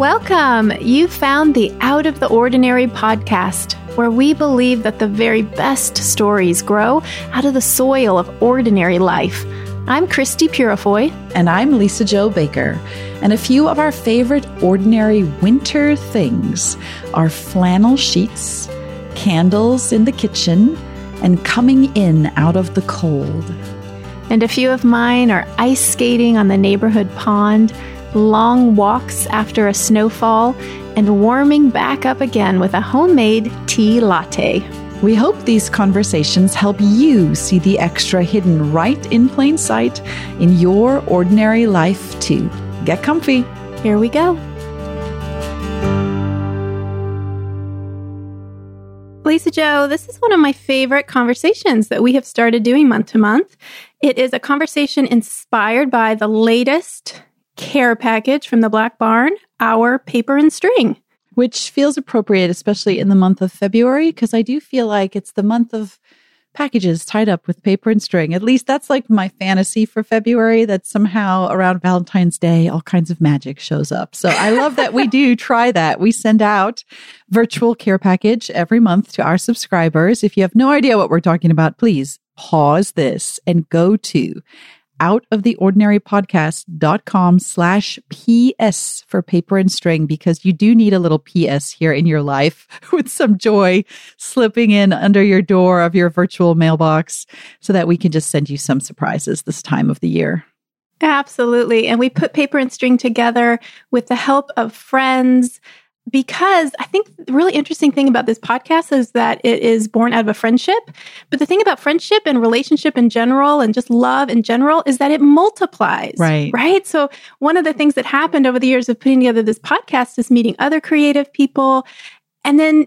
Welcome! You found the Out of the Ordinary podcast, where we believe that the very best stories grow out of the soil of ordinary life. I'm Christy Purifoy. And I'm Lisa Jo Baker. And a few of our favorite ordinary winter things are flannel sheets, candles in the kitchen, and coming in out of the cold. And a few of mine are ice skating on the neighborhood pond long walks after a snowfall, and warming back up again with a homemade tea latte. We hope these conversations help you see the extra hidden right in plain sight in your ordinary life, too. Get comfy. Here we go. Lisa Jo, this is one of my favorite conversations that we have started doing month to month. It is a conversation inspired by the latest care package from the Black Barn, our paper and string. Which feels appropriate, especially in the month of February, because I do feel like it's the month of packages tied up with paper and string. At least that's like my fantasy for February that somehow around Valentine's Day, all kinds of magic shows up. So I love that we do try that. We send out virtual care package every month to our subscribers. If you have no idea what we're talking about, please pause this and go to outoftheordinarypodcast.com slash PS for paper and string because you do need a little PS here in your life with some joy slipping in under your door of your virtual mailbox so that we can just send you some surprises this time of the year. Absolutely. And we put paper and string together with the help of friends because I think the really interesting thing about this podcast is that it is born out of a friendship. But the thing about friendship and relationship in general and just love in general is that it multiplies. Right. Right. So one of the things that happened over the years of putting together this podcast is meeting other creative people and then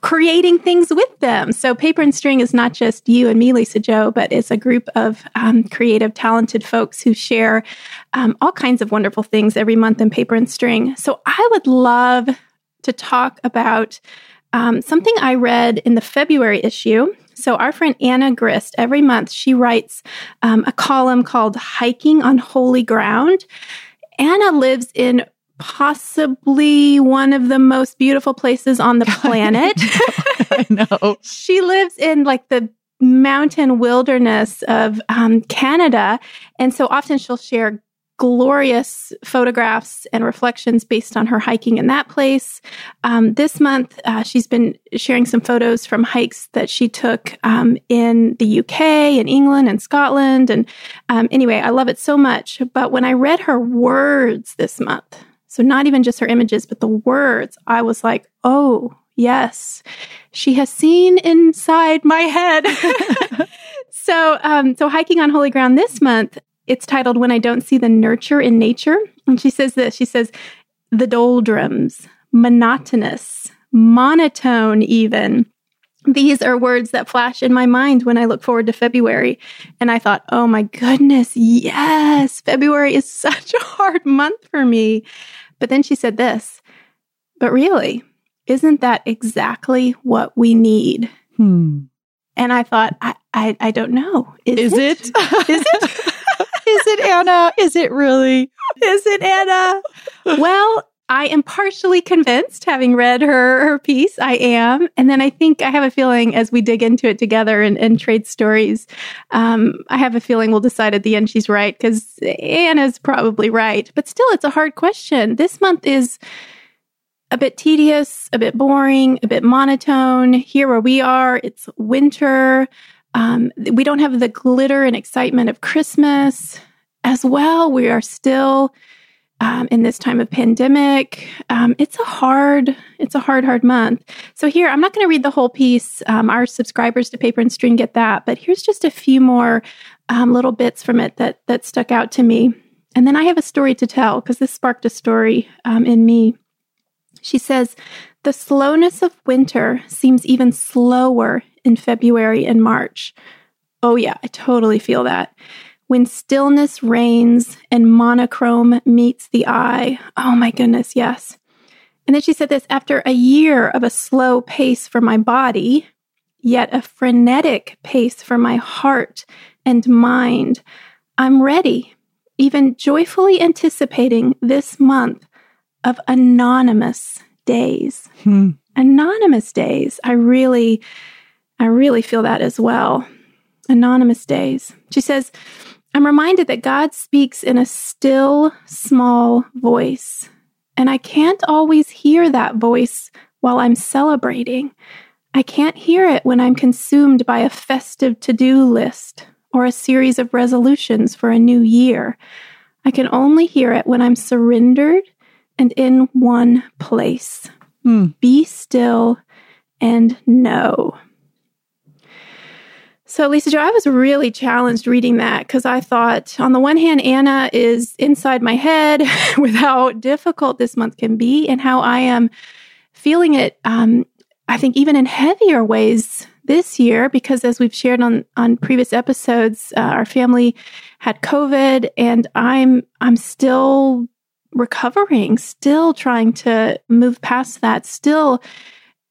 creating things with them. So Paper and String is not just you and me, Lisa Jo, but it's a group of um, creative, talented folks who share um, all kinds of wonderful things every month in Paper and String. So I would love to talk about um, something I read in the February issue. So our friend Anna Grist, every month she writes um, a column called "Hiking on Holy Ground." Anna lives in possibly one of the most beautiful places on the planet. I know. she lives in like the mountain wilderness of um, Canada. And so often she'll share glorious photographs and reflections based on her hiking in that place. Um, this month, uh, she's been sharing some photos from hikes that she took um, in the UK and England and Scotland. And um, anyway, I love it so much. But when I read her words this month, so, not even just her images, but the words. I was like, oh, yes, she has seen inside my head. so, um, so hiking on holy ground this month, it's titled When I Don't See the Nurture in Nature. And she says this she says, the doldrums, monotonous, monotone, even. These are words that flash in my mind when I look forward to February. And I thought, oh my goodness, yes, February is such a hard month for me. But then she said this, but really, isn't that exactly what we need? Hmm. And I thought, I, I, I don't know. Is, is it? it? is it? is it Anna? Is it really? Is it Anna? well, I am partially convinced, having read her her piece. I am, and then I think I have a feeling as we dig into it together and, and trade stories, um, I have a feeling we'll decide at the end she's right because Anna's probably right. But still, it's a hard question. This month is a bit tedious, a bit boring, a bit monotone. Here where we are, it's winter. Um, we don't have the glitter and excitement of Christmas as well. We are still um, in this time of pandemic. Um, it's a hard, it's a hard, hard month. So here, I'm not going to read the whole piece. Um, our subscribers to Paper and String get that, but here's just a few more um, little bits from it that that stuck out to me. And then I have a story to tell because this sparked a story um, in me. She says, the slowness of winter seems even slower in February and March. Oh, yeah, I totally feel that. When stillness reigns and monochrome meets the eye. Oh my goodness, yes. And then she said this after a year of a slow pace for my body, yet a frenetic pace for my heart and mind, I'm ready, even joyfully anticipating this month of anonymous days. Hmm. Anonymous days. I really, I really feel that as well. Anonymous days. She says, I'm reminded that God speaks in a still, small voice. And I can't always hear that voice while I'm celebrating. I can't hear it when I'm consumed by a festive to do list or a series of resolutions for a new year. I can only hear it when I'm surrendered and in one place. Hmm. Be still and know. So, Lisa Jo, I was really challenged reading that because I thought, on the one hand, Anna is inside my head with how difficult this month can be and how I am feeling it, um, I think, even in heavier ways this year because as we've shared on on previous episodes uh, our family had covid and i'm i'm still recovering still trying to move past that still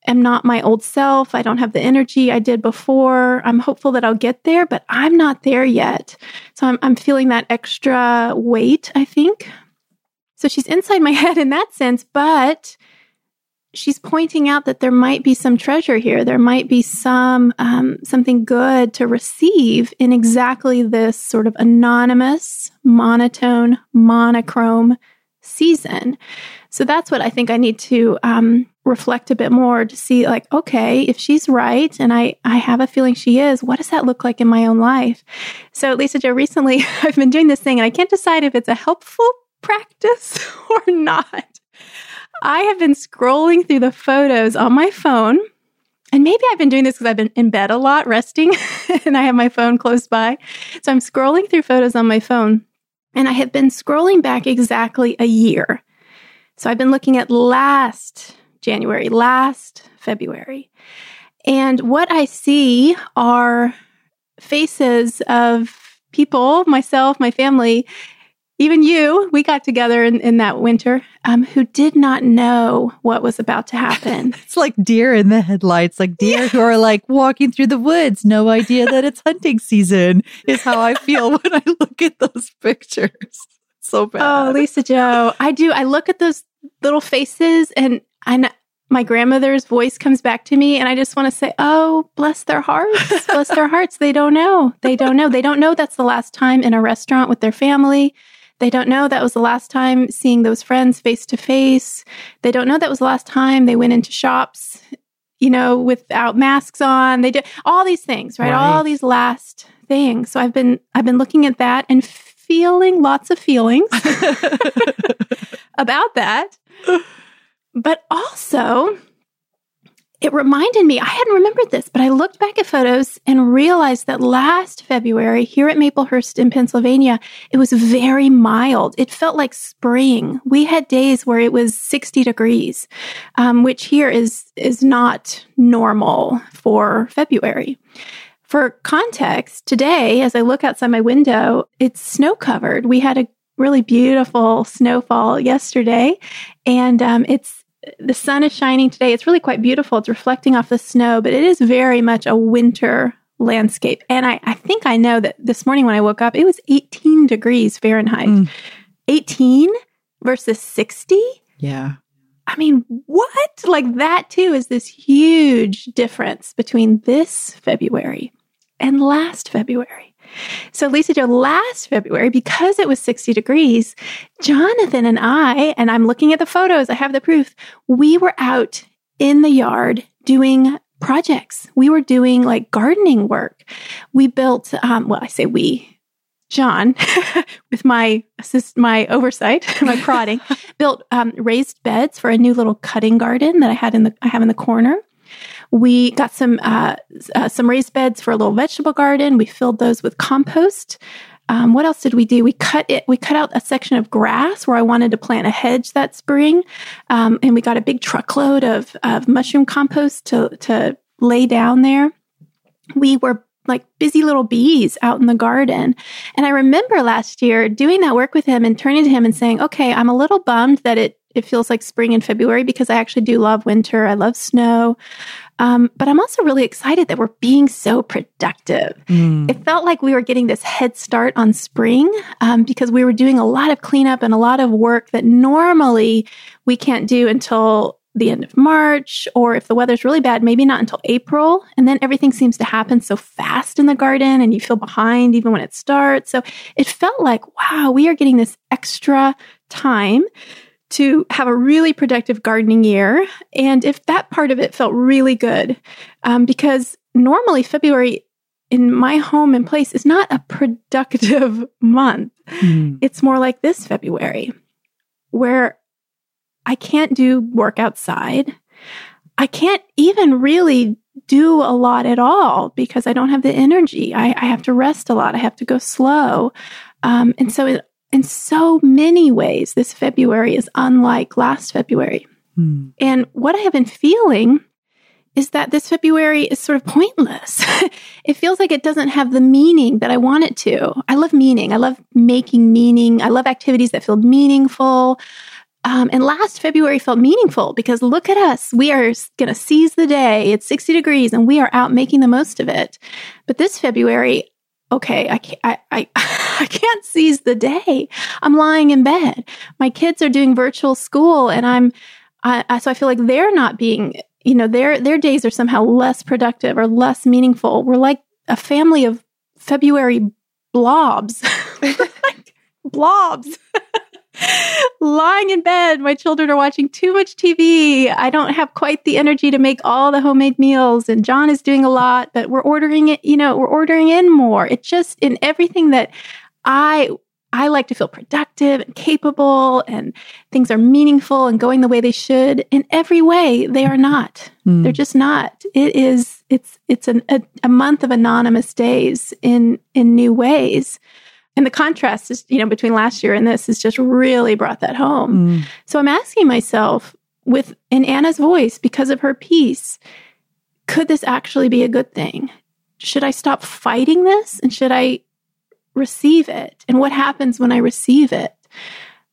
am not my old self i don't have the energy i did before i'm hopeful that i'll get there but i'm not there yet so i'm, I'm feeling that extra weight i think so she's inside my head in that sense but she's pointing out that there might be some treasure here. There might be some um, something good to receive in exactly this sort of anonymous, monotone, monochrome season. So that's what I think I need to um, reflect a bit more to see, like, okay, if she's right, and I I have a feeling she is, what does that look like in my own life? So Lisa Jo recently I've been doing this thing, and I can't decide if it's a helpful practice or not. I have been scrolling through the photos on my phone. And maybe I've been doing this because I've been in bed a lot, resting, and I have my phone close by. So I'm scrolling through photos on my phone, and I have been scrolling back exactly a year. So I've been looking at last January, last February. And what I see are faces of people, myself, my family, even you, we got together in, in that winter, um, who did not know what was about to happen. it's like deer in the headlights, like deer yeah. who are like walking through the woods, no idea that it's hunting season, is how I feel when I look at those pictures. So bad. Oh, Lisa Jo, I do. I look at those little faces and I my grandmother's voice comes back to me and I just want to say, "Oh, bless their hearts. bless their hearts. They don't know. They don't know. They don't know that's the last time in a restaurant with their family. They don't know that was the last time seeing those friends face to face. They don't know that was the last time they went into shops, you know, without masks on. They did all these things, right? right? All these last things. So I've been I've been looking at that and feeling lots of feelings about that. But also it reminded me, I hadn't remembered this, but I looked back at photos and realized that last February here at Maplehurst in Pennsylvania, it was very mild. It felt like spring. We had days where it was 60 degrees, um, which here is, is not normal for February. For context, today, as I look outside my window, it's snow covered. We had a really beautiful snowfall yesterday, and um, it's the sun is shining today. It's really quite beautiful. It's reflecting off the snow, but it is very much a winter landscape. And I, I think I know that this morning when I woke up, it was 18 degrees Fahrenheit. Mm. 18 versus 60? Yeah. I mean, what? Like that too is this huge difference between this February and last February. So, Lisa Jo, last February, because it was 60 degrees, Jonathan and I, and I'm looking at the photos, I have the proof, we were out in the yard doing projects. We were doing like gardening work. We built, um, well, I say we, John, with my assist, my oversight, my prodding, built um, raised beds for a new little cutting garden that I had in the I have in the corner. We got some uh, uh, some raised beds for a little vegetable garden. We filled those with compost. Um, what else did we do? We cut it. We cut out a section of grass where I wanted to plant a hedge that spring, um, and we got a big truckload of of mushroom compost to to lay down there. We were like busy little bees out in the garden. And I remember last year doing that work with him and turning to him and saying, "Okay, I'm a little bummed that it it feels like spring in February because I actually do love winter. I love snow. Um, but I'm also really excited that we're being so productive. Mm. It felt like we were getting this head start on spring um, because we were doing a lot of cleanup and a lot of work that normally we can't do until the end of March, or if the weather's really bad, maybe not until April. And then everything seems to happen so fast in the garden and you feel behind even when it starts. So it felt like, wow, we are getting this extra time to have a really productive gardening year. And if that part of it felt really good, um, because normally February in my home and place is not a productive month. Mm. It's more like this February, where I can't do work outside. I can't even really do a lot at all because I don't have the energy. I, I have to rest a lot. I have to go slow. Um, and so, in, in so many ways, this February is unlike last February. Hmm. And what I have been feeling is that this February is sort of pointless. it feels like it doesn't have the meaning that I want it to. I love meaning. I love making meaning. I love activities that feel meaningful. Um, and last February felt meaningful because look at us. We are going to seize the day. It's 60 degrees and we are out making the most of it. But this February, okay, I can't, I, I, I can't seize the day. I'm lying in bed. My kids are doing virtual school and I'm, I, so I feel like they're not being, you know, their, their days are somehow less productive or less meaningful. We're like a family of February blobs, like blobs. lying in bed. My children are watching too much TV. I don't have quite the energy to make all the homemade meals. And John is doing a lot, but we're ordering it, you know, we're ordering in more. It just in everything that I I like to feel productive and capable and things are meaningful and going the way they should. In every way, they are not. Mm. They're just not. It is it's it's an, a, a month of anonymous days in in new ways. And the contrast is, you know, between last year and this has just really brought that home. Mm. So I'm asking myself with in Anna's voice, because of her piece, could this actually be a good thing? Should I stop fighting this and should I receive it? And what happens when I receive it?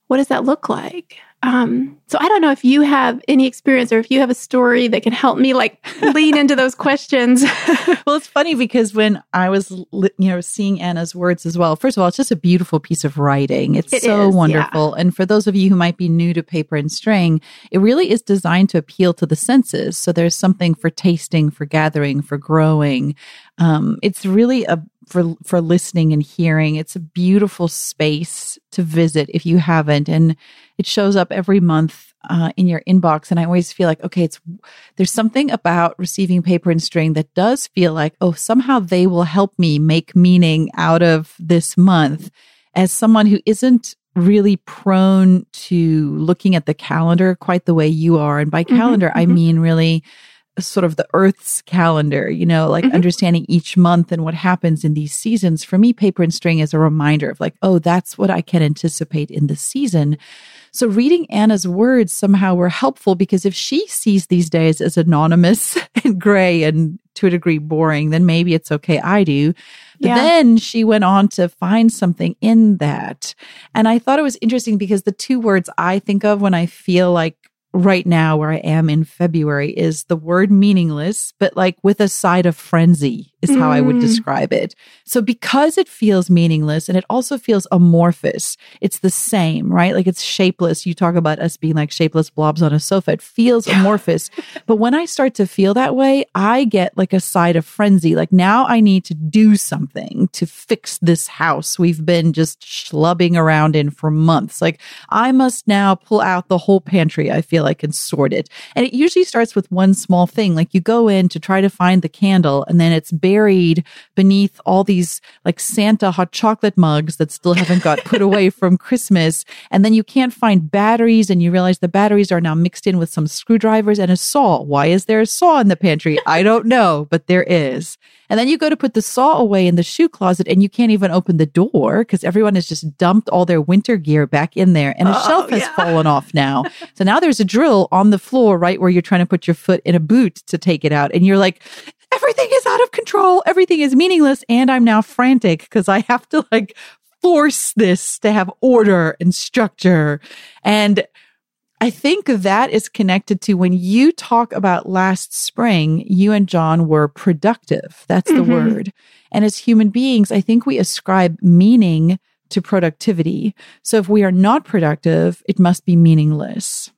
What does that look like? Um, so I don't know if you have any experience or if you have a story that can help me like lean into those questions. well, it's funny because when I was, you know, seeing Anna's words as well, first of all, it's just a beautiful piece of writing. It's it so is, wonderful. Yeah. And for those of you who might be new to paper and string, it really is designed to appeal to the senses. So there's something for tasting, for gathering, for growing. Um, it's really a for for listening and hearing. It's a beautiful space to visit if you haven't, and it shows up every month uh, in your inbox. And I always feel like, okay, it's there's something about receiving paper and string that does feel like, oh, somehow they will help me make meaning out of this month. As someone who isn't really prone to looking at the calendar quite the way you are, and by mm-hmm, calendar mm-hmm, I mean really sort of the earth's calendar, you know, like mm-hmm. understanding each month and what happens in these seasons. For me, paper and string is a reminder of like, oh, that's what I can anticipate in the season. So reading Anna's words somehow were helpful because if she sees these days as anonymous and gray and to a degree boring, then maybe it's okay. I do. But yeah. then she went on to find something in that. And I thought it was interesting because the two words I think of when I feel like right now where I am in February is the word meaningless, but like with a side of frenzy is how mm. I would mm. describe it. So because it feels meaningless and it also feels amorphous, it's the same, right? Like it's shapeless. You talk about us being like shapeless blobs on a sofa. It feels yeah. amorphous. but when I start to feel that way, I get like a side of frenzy. Like now I need to do something to fix this house we've been just schlubbing around in for months. Like I must now pull out the whole pantry. I feel like and sort it. And it usually starts with one small thing. Like you go in to try to find the candle and then it's bare buried beneath all these like Santa hot chocolate mugs that still haven't got put away from Christmas. And then you can't find batteries and you realize the batteries are now mixed in with some screwdrivers and a saw. Why is there a saw in the pantry? I don't know, but there is. And then you go to put the saw away in the shoe closet and you can't even open the door because everyone has just dumped all their winter gear back in there and a oh, shelf has yeah. fallen off now. so now there's a drill on the floor right where you're trying to put your foot in a boot to take it out. And you're like, everything is control. Everything is meaningless. And I'm now frantic because I have to like force this to have order and structure. And I think that is connected to when you talk about last spring, you and John were productive. That's the mm-hmm. word. And as human beings, I think we ascribe meaning to productivity. So if we are not productive, it must be meaningless.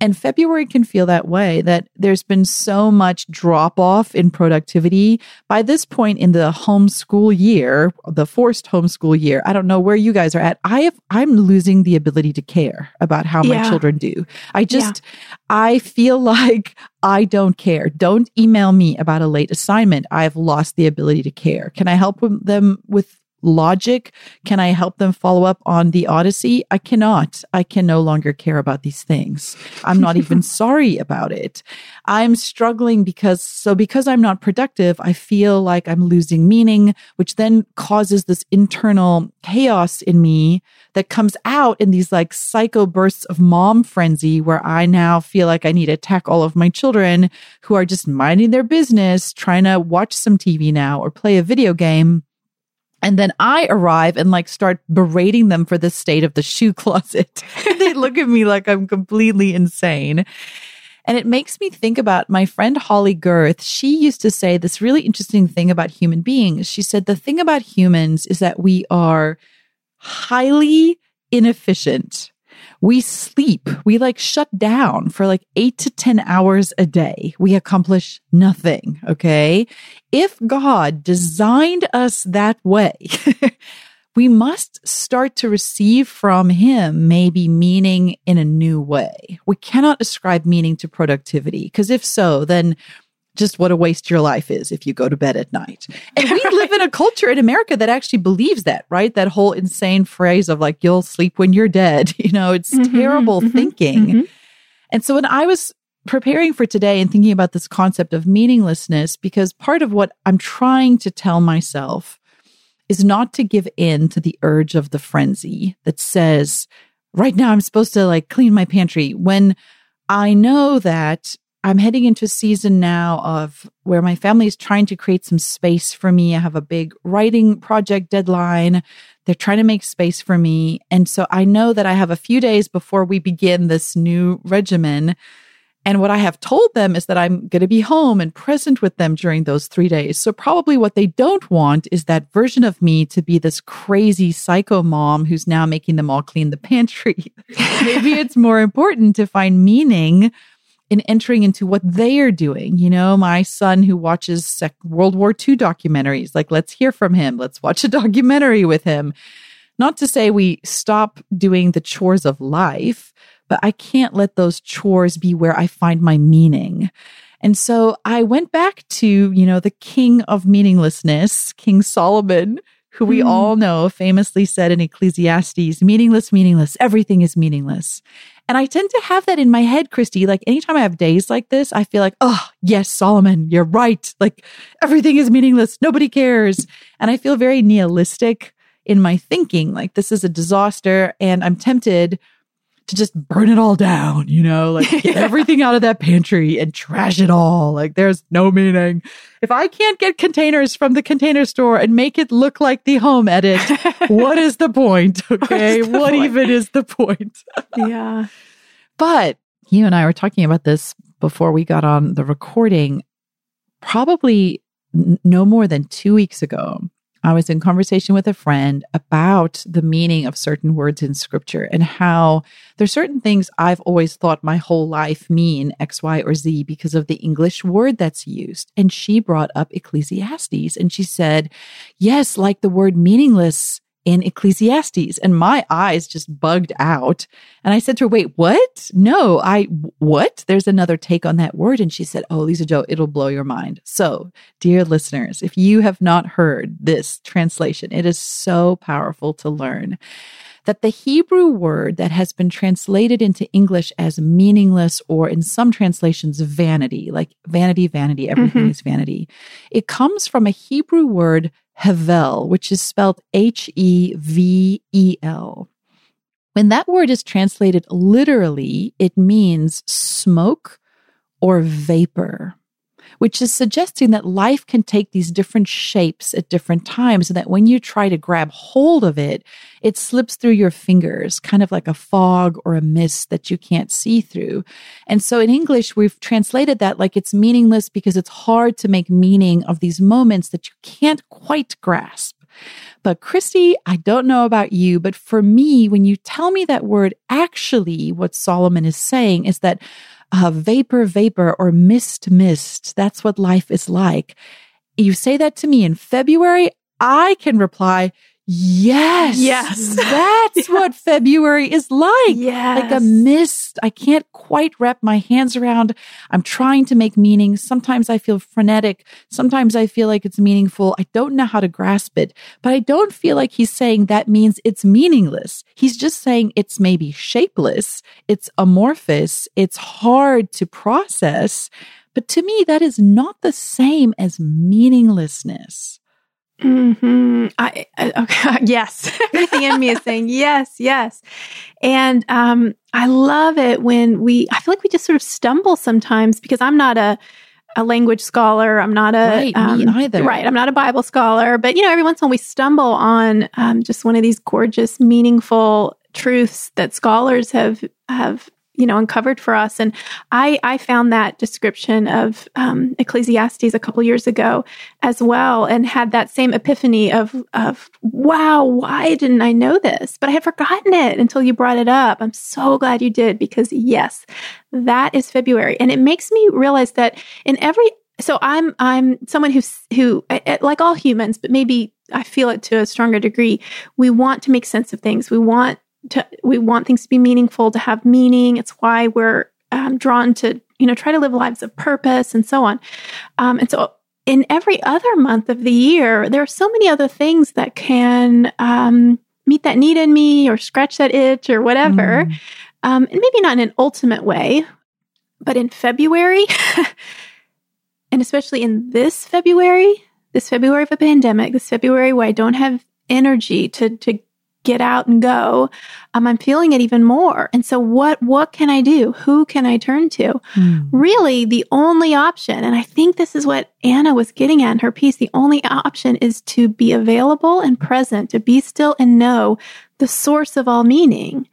And February can feel that way that there's been so much drop off in productivity. By this point in the homeschool year, the forced homeschool year, I don't know where you guys are at. I have, I'm losing the ability to care about how yeah. my children do. I just, yeah. I feel like I don't care. Don't email me about a late assignment. I've lost the ability to care. Can I help them with logic? Can I help them follow up on the Odyssey? I cannot. I can no longer care about these things. I'm not even sorry about it. I'm struggling because, so because I'm not productive, I feel like I'm losing meaning, which then causes this internal chaos in me that comes out in these like psycho bursts of mom frenzy where I now feel like I need to attack all of my children who are just minding their business, trying to watch some TV now or play a video game and then I arrive and like start berating them for the state of the shoe closet. they look at me like I'm completely insane. And it makes me think about my friend Holley Gerth. She used to say this really interesting thing about human beings. She said, the thing about humans is that we are highly inefficient we sleep. We like shut down for like eight to 10 hours a day. We accomplish nothing. Okay. If God designed us that way, we must start to receive from him maybe meaning in a new way. We cannot ascribe meaning to productivity because if so, then just what a waste your life is if you go to bed at night. And we live in a culture in America that actually believes that, right? That whole insane phrase of like, you'll sleep when you're dead. You know, it's mm-hmm, terrible mm-hmm, thinking. Mm-hmm. And so when I was preparing for today and thinking about this concept of meaninglessness, because part of what I'm trying to tell myself is not to give in to the urge of the frenzy that says, right now I'm supposed to like clean my pantry when I know that I'm heading into a season now of where my family is trying to create some space for me. I have a big writing project deadline. They're trying to make space for me. And so I know that I have a few days before we begin this new regimen. And what I have told them is that I'm going to be home and present with them during those three days. So probably what they don't want is that version of me to be this crazy psycho mom who's now making them all clean the pantry. Maybe it's more important to find meaning in entering into what they are doing. You know, my son who watches Sec- World War II documentaries, like, let's hear from him. Let's watch a documentary with him. Not to say we stop doing the chores of life, but I can't let those chores be where I find my meaning. And so I went back to, you know, the king of meaninglessness, King Solomon, who we mm. all know famously said in Ecclesiastes, meaningless, meaningless, everything is meaningless. And I tend to have that in my head, Christy. Like anytime I have days like this, I feel like, oh, yes, Solomon, you're right. Like everything is meaningless. Nobody cares. And I feel very nihilistic in my thinking. Like this is a disaster. And I'm tempted to just burn it all down, you know, like get everything out of that pantry and trash it all. Like there's no meaning. If I can't get containers from the container store and make it look like the home edit, what is the point? Okay. The what point? even is the point? yeah. But you and I were talking about this before we got on the recording, probably no more than two weeks ago. I was in conversation with a friend about the meaning of certain words in scripture and how there's certain things I've always thought my whole life mean X, Y, or Z because of the English word that's used. And she brought up Ecclesiastes and she said, yes, like the word meaningless in Ecclesiastes. And my eyes just bugged out. And I said to her, wait, what? No, I, what? There's another take on that word. And she said, oh, Lisa-Jo, it'll blow your mind. So, dear listeners, if you have not heard this translation, it is so powerful to learn that the Hebrew word that has been translated into English as meaningless or in some translations vanity, like vanity, vanity, everything mm-hmm. is vanity, it comes from a Hebrew word Hevel, which is spelled H E V E L. When that word is translated literally, it means smoke or vapor, which is suggesting that life can take these different shapes at different times and that when you try to grab hold of it, it slips through your fingers, kind of like a fog or a mist that you can't see through. And so in English, we've translated that like it's meaningless because it's hard to make meaning of these moments that you can't quite grasp. But Christy, I don't know about you, but for me, when you tell me that word, actually, what Solomon is saying is that uh, vapor, vapor, or mist, mist, that's what life is like. You say that to me in February, I can reply, Yes. Yes. That's what February is like. Yes. Like a mist. I can't quite wrap my hands around. I'm trying to make meaning. Sometimes I feel frenetic. Sometimes I feel like it's meaningful. I don't know how to grasp it, but I don't feel like he's saying that means it's meaningless. He's just saying it's maybe shapeless. It's amorphous. It's hard to process. But to me, that is not the same as meaninglessness. Hmm. I, I, okay. Yes. Everything in me is saying yes, yes. And um, I love it when we. I feel like we just sort of stumble sometimes because I'm not a a language scholar. I'm not a right, um, me either. Right. I'm not a Bible scholar. But you know, every once in a while we stumble on um, just one of these gorgeous, meaningful truths that scholars have have you know uncovered for us. And i i found that description of um, ecclesiastes a couple years ago as well and had that same epiphany of of wow why didn't i know this? But i had forgotten it until you brought it up. I'm so glad you did because yes that is february. And it makes me realize that in every so i'm i'm someone who who like all humans but maybe i feel it to a stronger degree we want to make sense of things. We want to we want things to be meaningful to have meaning. It's why we're um, drawn to you know try to live lives of purpose and so on. Um, and so in every other month of the year there are so many other things that can um, meet that need in me or scratch that itch or whatever. Mm. and maybe not in an ultimate way but in february and especially in this february this february of a pandemic this february where i don't have energy to to get out and go, um, I'm feeling it even more. And so what what can I do? Who can I turn to? Mm. Really, the only option, and I think this is what Anna was getting at in her piece, the only option is to be available and present, to be still and know the source of all meaning,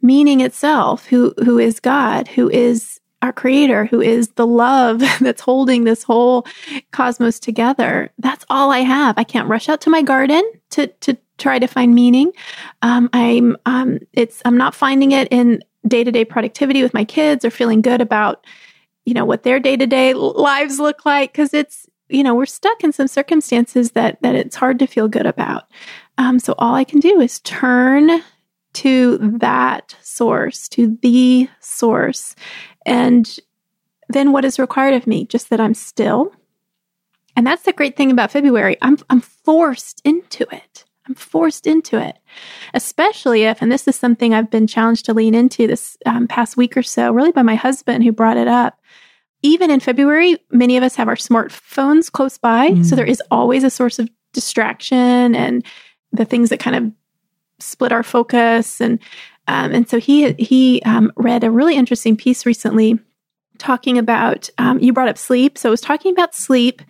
meaning itself, who who is God, who is our creator, who is the love that's holding this whole cosmos together. That's all I have. I can't rush out to my garden to to try to find meaning. Um, I'm um, it's I'm not finding it in day to day productivity with my kids or feeling good about you know what their day to day lives look like because it's you know we're stuck in some circumstances that that it's hard to feel good about. Um, so all I can do is turn to that source, to the source, and then what is required of me? Just that I'm still. And that's the great thing about February. I'm I'm forced into it. I'm forced into it, especially if, and this is something I've been challenged to lean into this um, past week or so, really by my husband who brought it up. Even in February, many of us have our smartphones close by. Mm. So there is always a source of distraction and the things that kind of split our focus. And, um, and so he, he um, read a really interesting piece recently talking about, um, you brought up sleep. So I was talking about sleep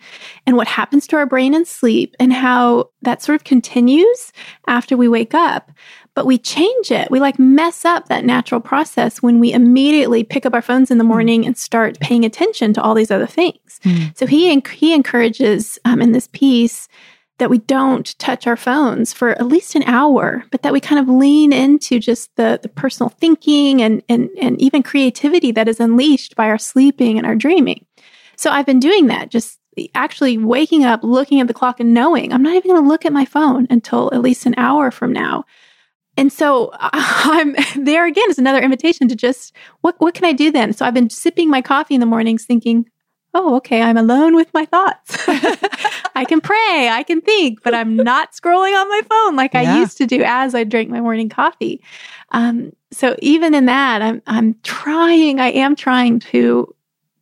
and what happens to our brain in sleep and how that sort of continues after we wake up. But we change it. We like mess up that natural process when we immediately pick up our phones in the hmm. morning and start paying attention to all these other things. Mm. So he, he encourages um, in this piece that we don't touch our phones for at least an hour, but that we kind of lean into just the, the personal thinking and, and, and even creativity that is unleashed by our sleeping and our dreaming. So I've been doing that, just actually waking up, looking at the clock and knowing I'm not even going to look at my phone until at least an hour from now. And so I'm there again is another invitation to just what what can I do then? So I've been sipping my coffee in the mornings thinking, oh, okay, I'm alone with my thoughts. I can pray, I can think, but I'm not scrolling on my phone like yeah. I used to do as I drank my morning coffee. Um, so even in that, I'm I'm trying, I am trying to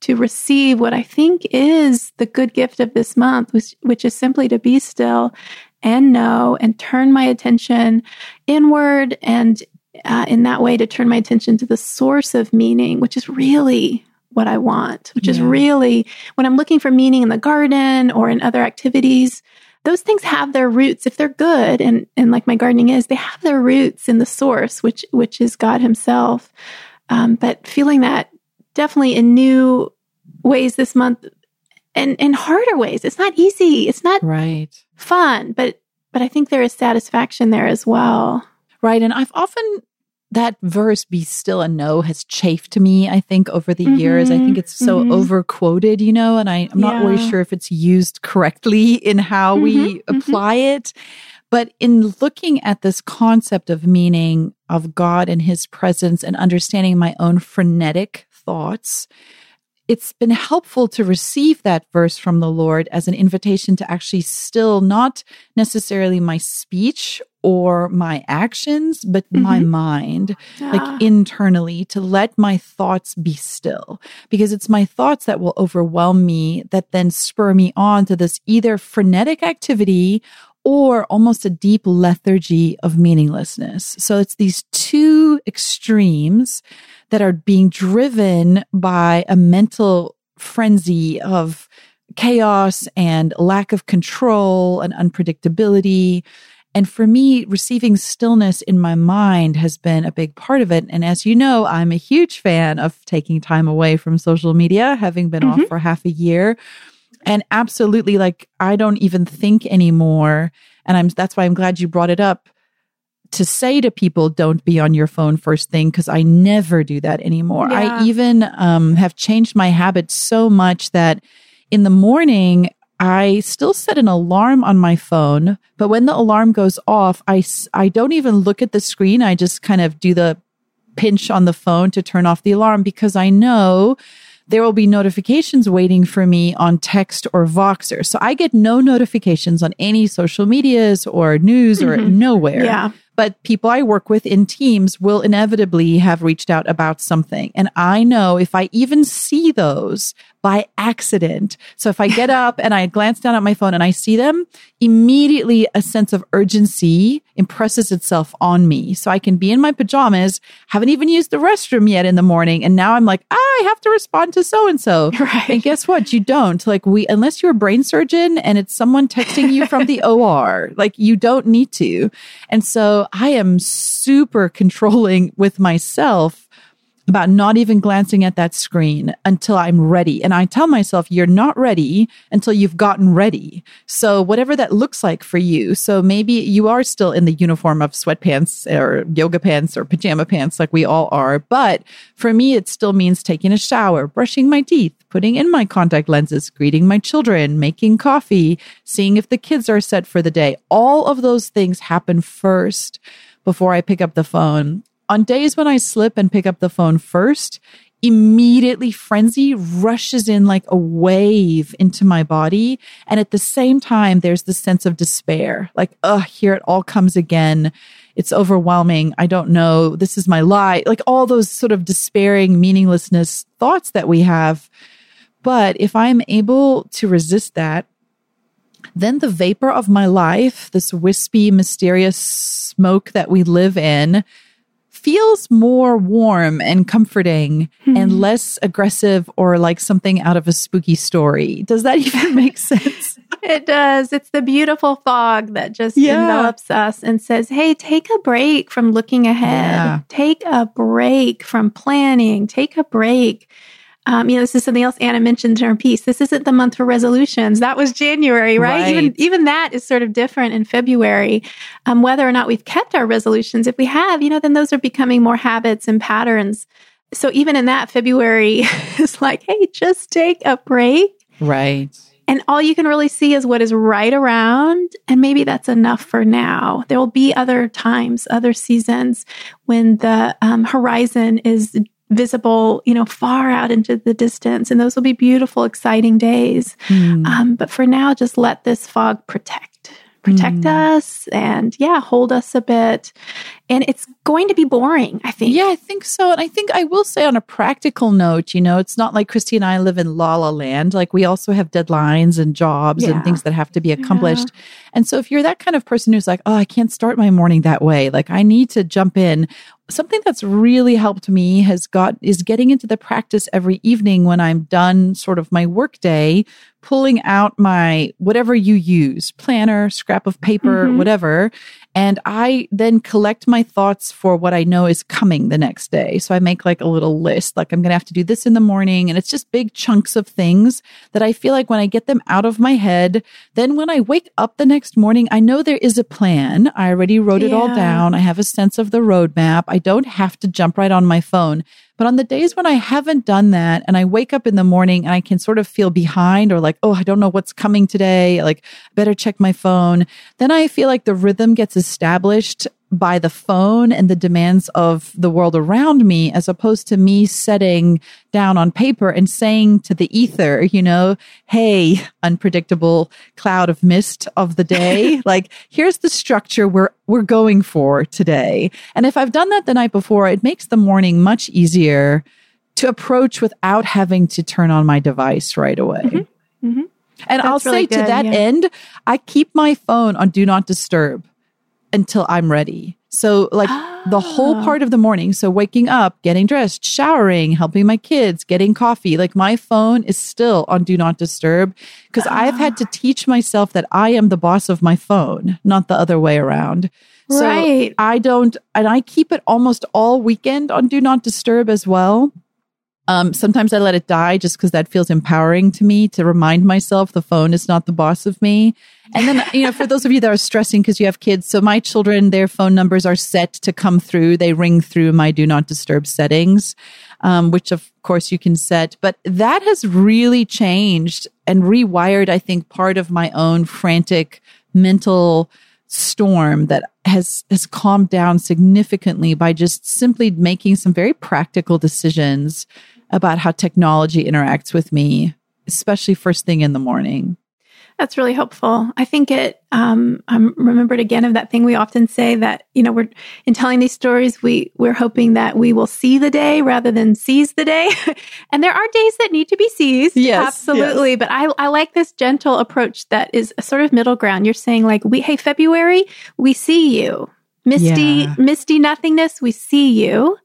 to receive what I think is the good gift of this month, which which is simply to be still and know and turn my attention inward and uh, in that way to turn my attention to the source of meaning, which is really what I want, which is really when I'm looking for meaning in the garden or in other activities. Those things have their roots if they're good, and and like my gardening is, they have their roots in the source, which which is God Himself. Um, but feeling that definitely in new ways this month, and in harder ways. It's not easy. It's not Right. fun, but but I think there is satisfaction there as well. Right. And I've often, that verse, be still and know, has chafed me, I think, over the years. I think it's so mhm. over quoted, you know, and I, I'm not always sure if it's used correctly in how we Mhm, mhm. apply it. But in looking at this concept of meaning of God and his presence and understanding my own frenetic thoughts, it's been helpful to receive that verse from the Lord as an invitation to actually still not necessarily my speech or my actions, but my Mhm. mind, Ah, like internally, to let my thoughts be still. Because it's my thoughts that will overwhelm me, that then spur me on to this either frenetic activity or almost a deep lethargy of meaninglessness. So it's these two extremes that are being driven by a mental frenzy of chaos and lack of control and unpredictability. And for me, receiving stillness in my mind has been a big part of it. And as you know, I'm a huge fan of taking time away from social media, having been off Mhm. for half a year. And absolutely, like, I don't even think anymore. And I'm, that's why I'm glad you brought it up to say to people, don't be on your phone first thing, because I never do that anymore. Yeah. I even um, have changed my habits so much that in the morning, I still set an alarm on my phone, but when the alarm goes off, I, I don't even look at the screen. I just kind of do the pinch on the phone to turn off the alarm because I know there will be notifications waiting for me on text or Voxer. So I get no notifications on any social medias or news or Mhm. nowhere yeah. but people I work with in teams will inevitably have reached out about something. And I know if I even see those by accident. So if I get up and I glance down at my phone and I see them, immediately a sense of urgency impresses itself on me. So I can be in my pajamas, haven't even used the restroom yet in the morning. And now I'm like, ah, I have to respond to so and so. And guess what? You don't. Like we unless you're a brain surgeon and it's someone texting you from the OR, like you don't need to. And so I am super controlling with myself about not even glancing at that screen until I'm ready. And I tell myself, you're not ready until you've gotten ready. So, whatever that looks like for you. So, maybe you are still in the uniform of sweatpants or yoga pants or pajama pants, like we all are. But for me, it still means taking a shower, brushing my teeth, putting in my contact lenses, greeting my children, making coffee, seeing if the kids are set for the day. All of those things happen first before I pick up the phone. On days when I slip and pick up the phone first, immediately frenzy rushes in like a wave into my body. And at the same time, there's this sense of despair like, oh, here it all comes again. It's overwhelming. I don't know. This is my lie. Like all those sort of despairing, meaninglessness thoughts that we have. But if I'm able to resist that, then the vapor of my life, this wispy, mysterious smoke that we live in, feels more warm and comforting hmm. and less aggressive or like something out of a spooky story. Does that even make sense? It does. It's the beautiful fog that just Yeah. envelops us and says, hey, take a break from looking ahead. Yeah. Take a break from planning. Take a break. Um, you know, this is something else Anna mentioned in her piece. This isn't the month for resolutions. That was January, right? Even even that is sort of different in February. Um, whether or not we've kept our resolutions, if we have, you know, then those are becoming more habits and patterns. So even in that, February is like, hey, just take a break. Right. And all you can really see is what is right around. And maybe that's enough for now. There will be other times, other seasons when the um, horizon is visible, you know, far out into the distance. And those will be beautiful, exciting days. Hmm. Um, but for now, just let this fog protect. Protect Mm. us and yeah, hold us a bit. And it's going to be boring, I think. Yeah, I think so. And I think I will say on a practical note, you know, it's not like Christy and I live in la la land. Like we also have deadlines and jobs Yeah. and things that have to be accomplished. And so if you're that kind of person who's like, oh, I can't start my morning that way, like I need to jump in, something that's really helped me has got is getting into the practice every evening when I'm done sort of my workday, pulling out my whatever you use, planner, scrap of paper, mm-hmm. whatever, and I then collect my thoughts for what I know is coming the next day. So I make like a little list, like I'm going to have to do this in the morning. And it's just big chunks of things that I feel like when I get them out of my head, then when I wake up the next morning, I know there is a plan. I already wrote it yeah. all down. I have a sense of the roadmap. I don't have to jump right on my phone. But on the days when I haven't done that and I wake up in the morning and I can sort of feel behind or like, oh, I don't know what's coming today, like, better check my phone, then I feel like the rhythm gets established by the phone and the demands of the world around me, as opposed to me setting down on paper and saying to the ether, you know, hey, unpredictable cloud of mist of the day, like, here's the structure we're, we're going for today. And if I've done that the night before, it makes the morning much easier to approach without having to turn on my device right away. Mm-hmm. Mm-hmm. And That's I'll really say good, to that yeah. end, I keep my phone on do not disturb until I'm ready. So, like oh. the whole ah. part of the morning. So, waking up, getting dressed, showering, helping my kids, getting coffee. Like, my phone is still on do not disturb because oh. I've had to ah. teach myself that I am the boss of my phone, not the other way around. So, right. I don't, and I keep it almost all weekend on do not disturb as well. Um, sometimes I let it die just because that feels empowering to me to remind myself the phone is not the boss of me. And then, you know, for those of you that are stressing because you have kids, so my children, their phone numbers are set to come through. They ring through my do not disturb settings, um, which of course you can set. But that has really changed and rewired, I think, part of my own frantic mental storm that has has calmed down significantly by just simply making some very practical decisions about how technology interacts with me, especially first thing in the morning. That's really helpful. I think it, um, I'm remembered again of that thing we often say that, you know, we're, in telling these stories, we, we're hoping that we will see the day rather than seize the day. and there are days that need to be seized. Yes. Absolutely. Yes. But I, I like this gentle approach that is a sort of middle ground. You're saying like, we, hey, February, we see you. Misty, yeah. misty nothingness, we see you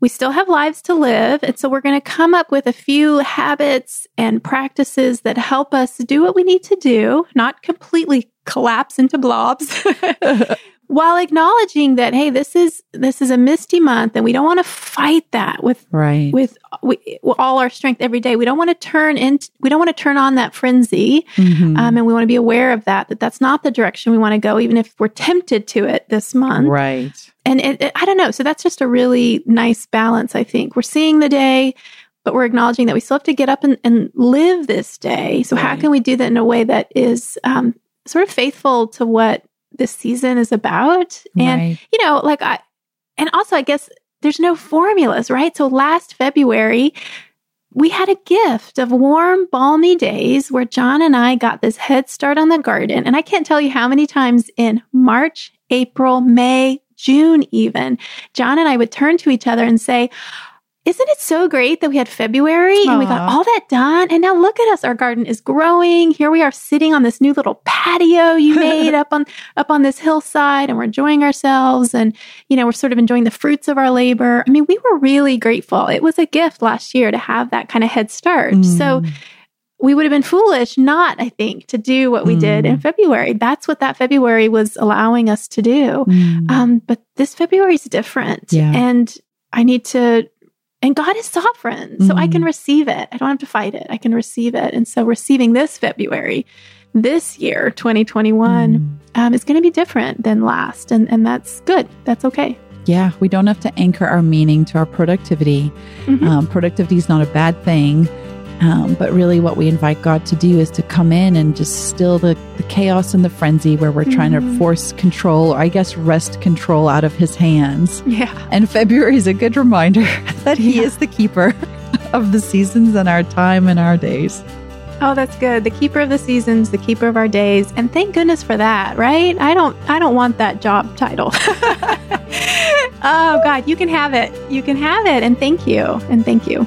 we still have lives to live. And so we're going to come up with a few habits and practices that help us do what we need to do, not completely collapse into blobs, while acknowledging that hey this is this is a misty month and we don't want to fight that with right with, with, all our strength every day we don't want to turn in we don't want to turn on that frenzy mm-hmm. um, and we want to be aware of that that that's not the direction we want to go even if we're tempted to it this month right and it, it, i don't know so that's just a really nice balance i think we're seeing the day but we're acknowledging that we still have to get up and, and live this day so right. how can we do that in a way that is um, sort of faithful to what this season is about. And, right. you know, like I, and also I guess there's no formulas, right? So last February, we had a gift of warm, balmy days where John and I got this head start on the garden. And I can't tell you how many times in March, April, May, June, even, John and I would turn to each other and say, isn't it so great that we had February Aww. and we got all that done? And now look at us. Our garden is growing. Here we are sitting on this new little patio you made up on up on this hillside and we're enjoying ourselves and you know, we're sort of enjoying the fruits of our labor. I mean, we were really grateful. It was a gift last year to have that kind of head start. Mm. So we would have been foolish not, I think, to do what we mm. did in mm. February. That's what that February was allowing us to do. Mm. Um, but this February is different. Yeah. And I need to and God is sovereign. So mm-hmm. I can mm. receive it. I don't have to fight it. I can receive it. And so receiving this February, this year, 2021, mm. um, is going to be different than last. And, and that's good. That's okay. Yeah, we don't have to anchor our meaning to our productivity. Mm-hmm. Um, productivity is not a bad thing. Um, but really, what we invite God to do is to come in and just still the, the chaos and the frenzy where we're mm-hmm. trying to mm-hmm. force control, or I guess wrest control out of His hands. Yeah. And February is a good reminder that He yeah. is the keeper of the seasons and our time and our days. Oh, that's good. The keeper of the seasons, the keeper of our days. And thank goodness for that, right? I don't I don't want that job title. oh God, you can have it. You can have it. And thank you. And thank you.